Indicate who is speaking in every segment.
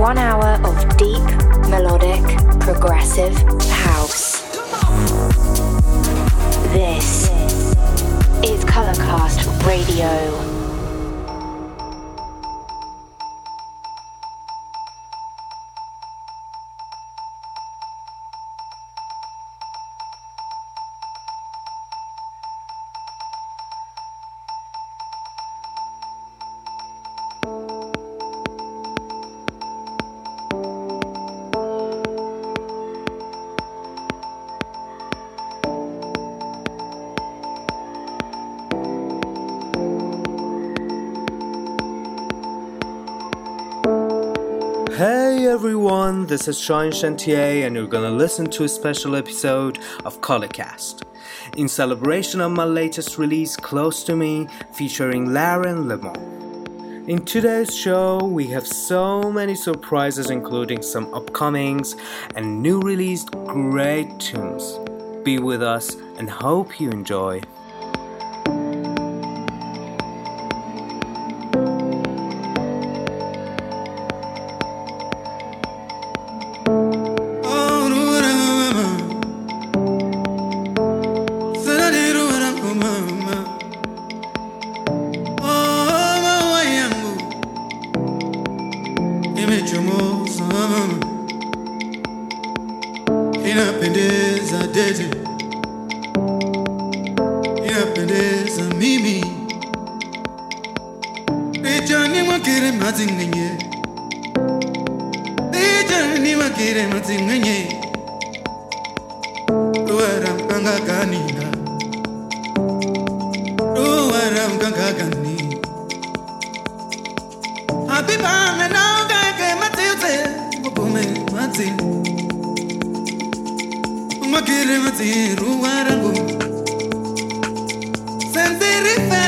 Speaker 1: one hour of deep, melodic, progressive house. This is Colorcast Radio.
Speaker 2: This is Sean Chantier, and you're gonna listen to a special episode of Colorcast. In celebration of my latest release, Close to Me, featuring Laren Lemon. In today's show, we have so many surprises, including some upcomings and new released great tunes. Be with us and hope you enjoy.
Speaker 3: makire makere matsingenye Ijani makere matsingenye Ruwara mkanga ganina Ruwara mkanga gani Habiba mena ugeke matsiute Mukume
Speaker 1: mazi. Makire mazi ruwara ngu Sensirife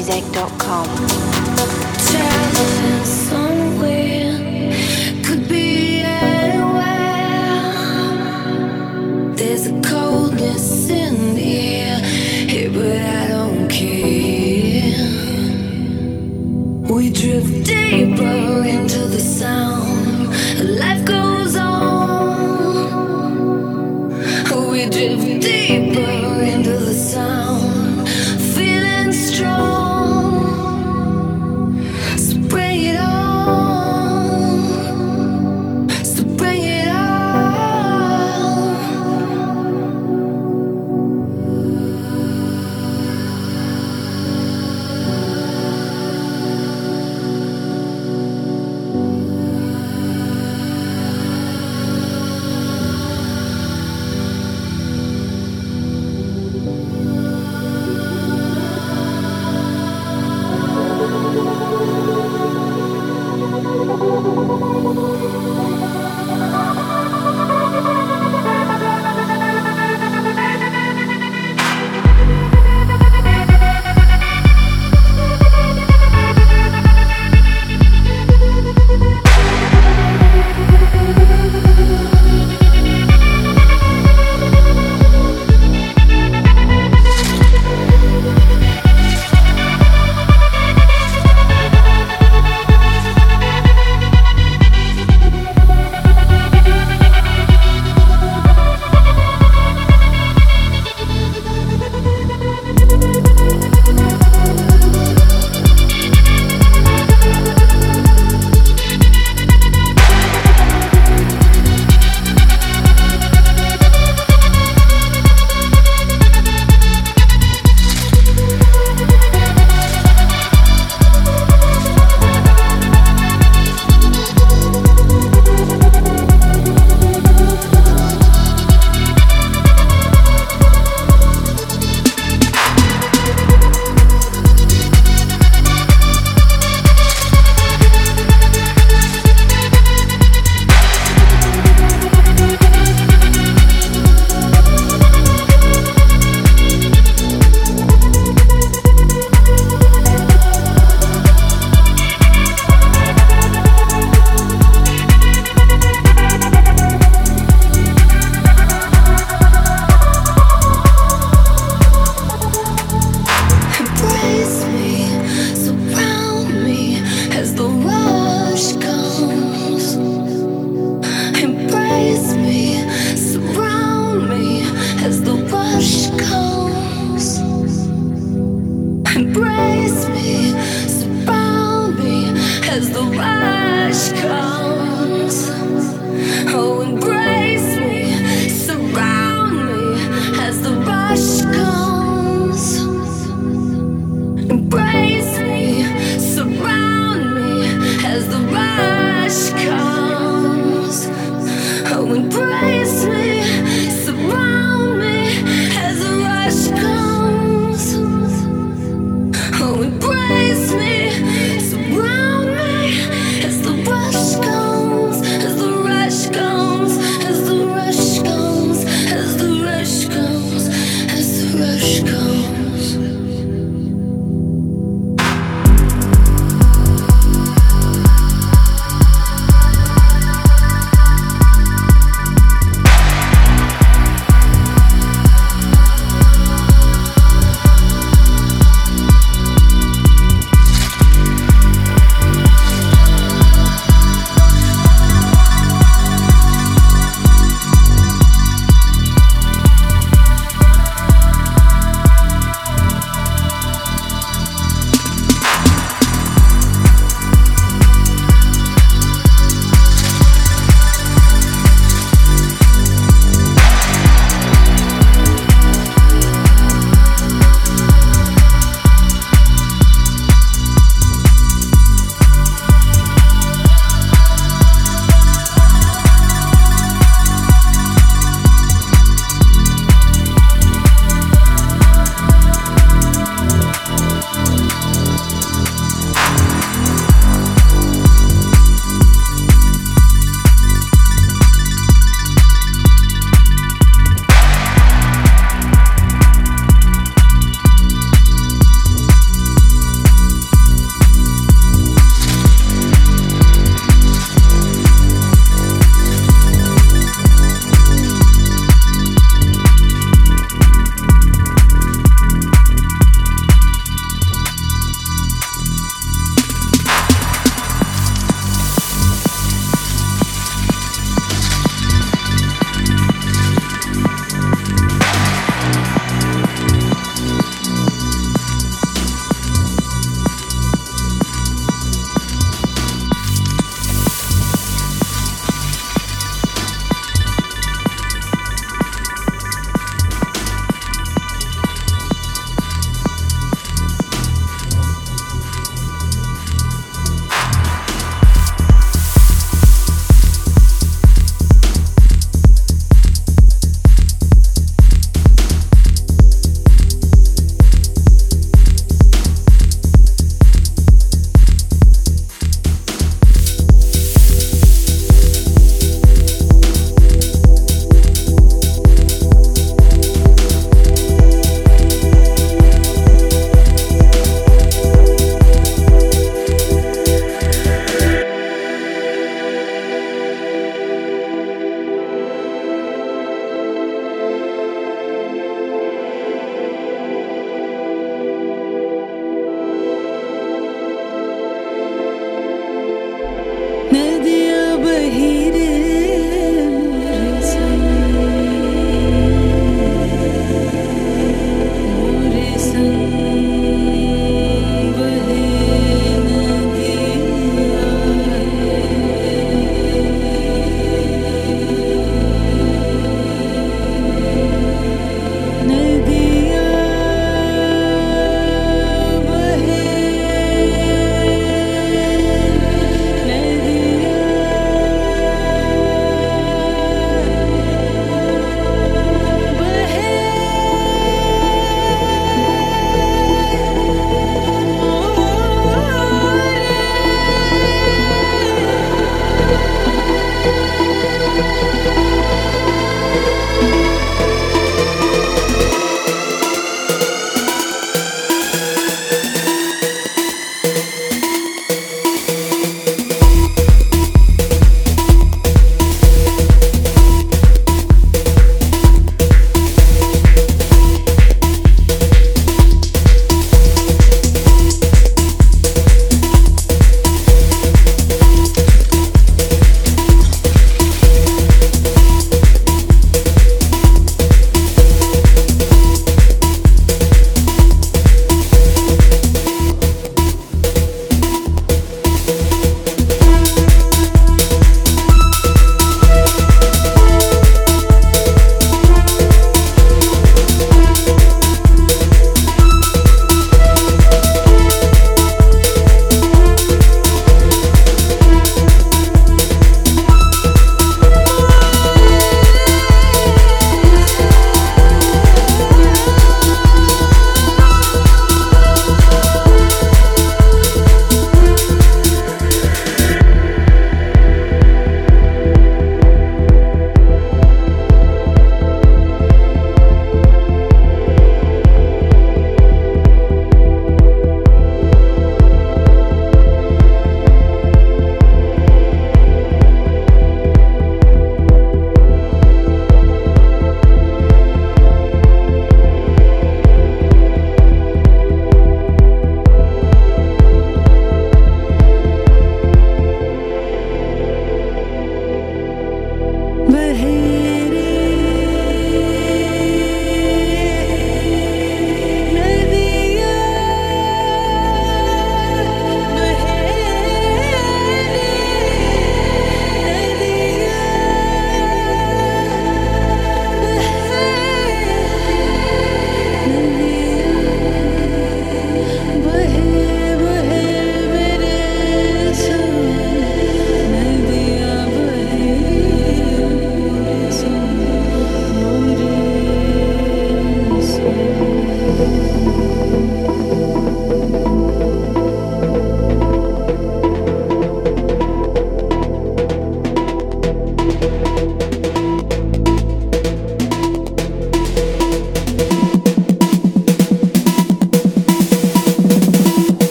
Speaker 1: colorizemusic.com.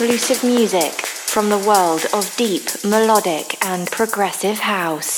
Speaker 4: exclusive music from the world of deep, melodic, and progressive house.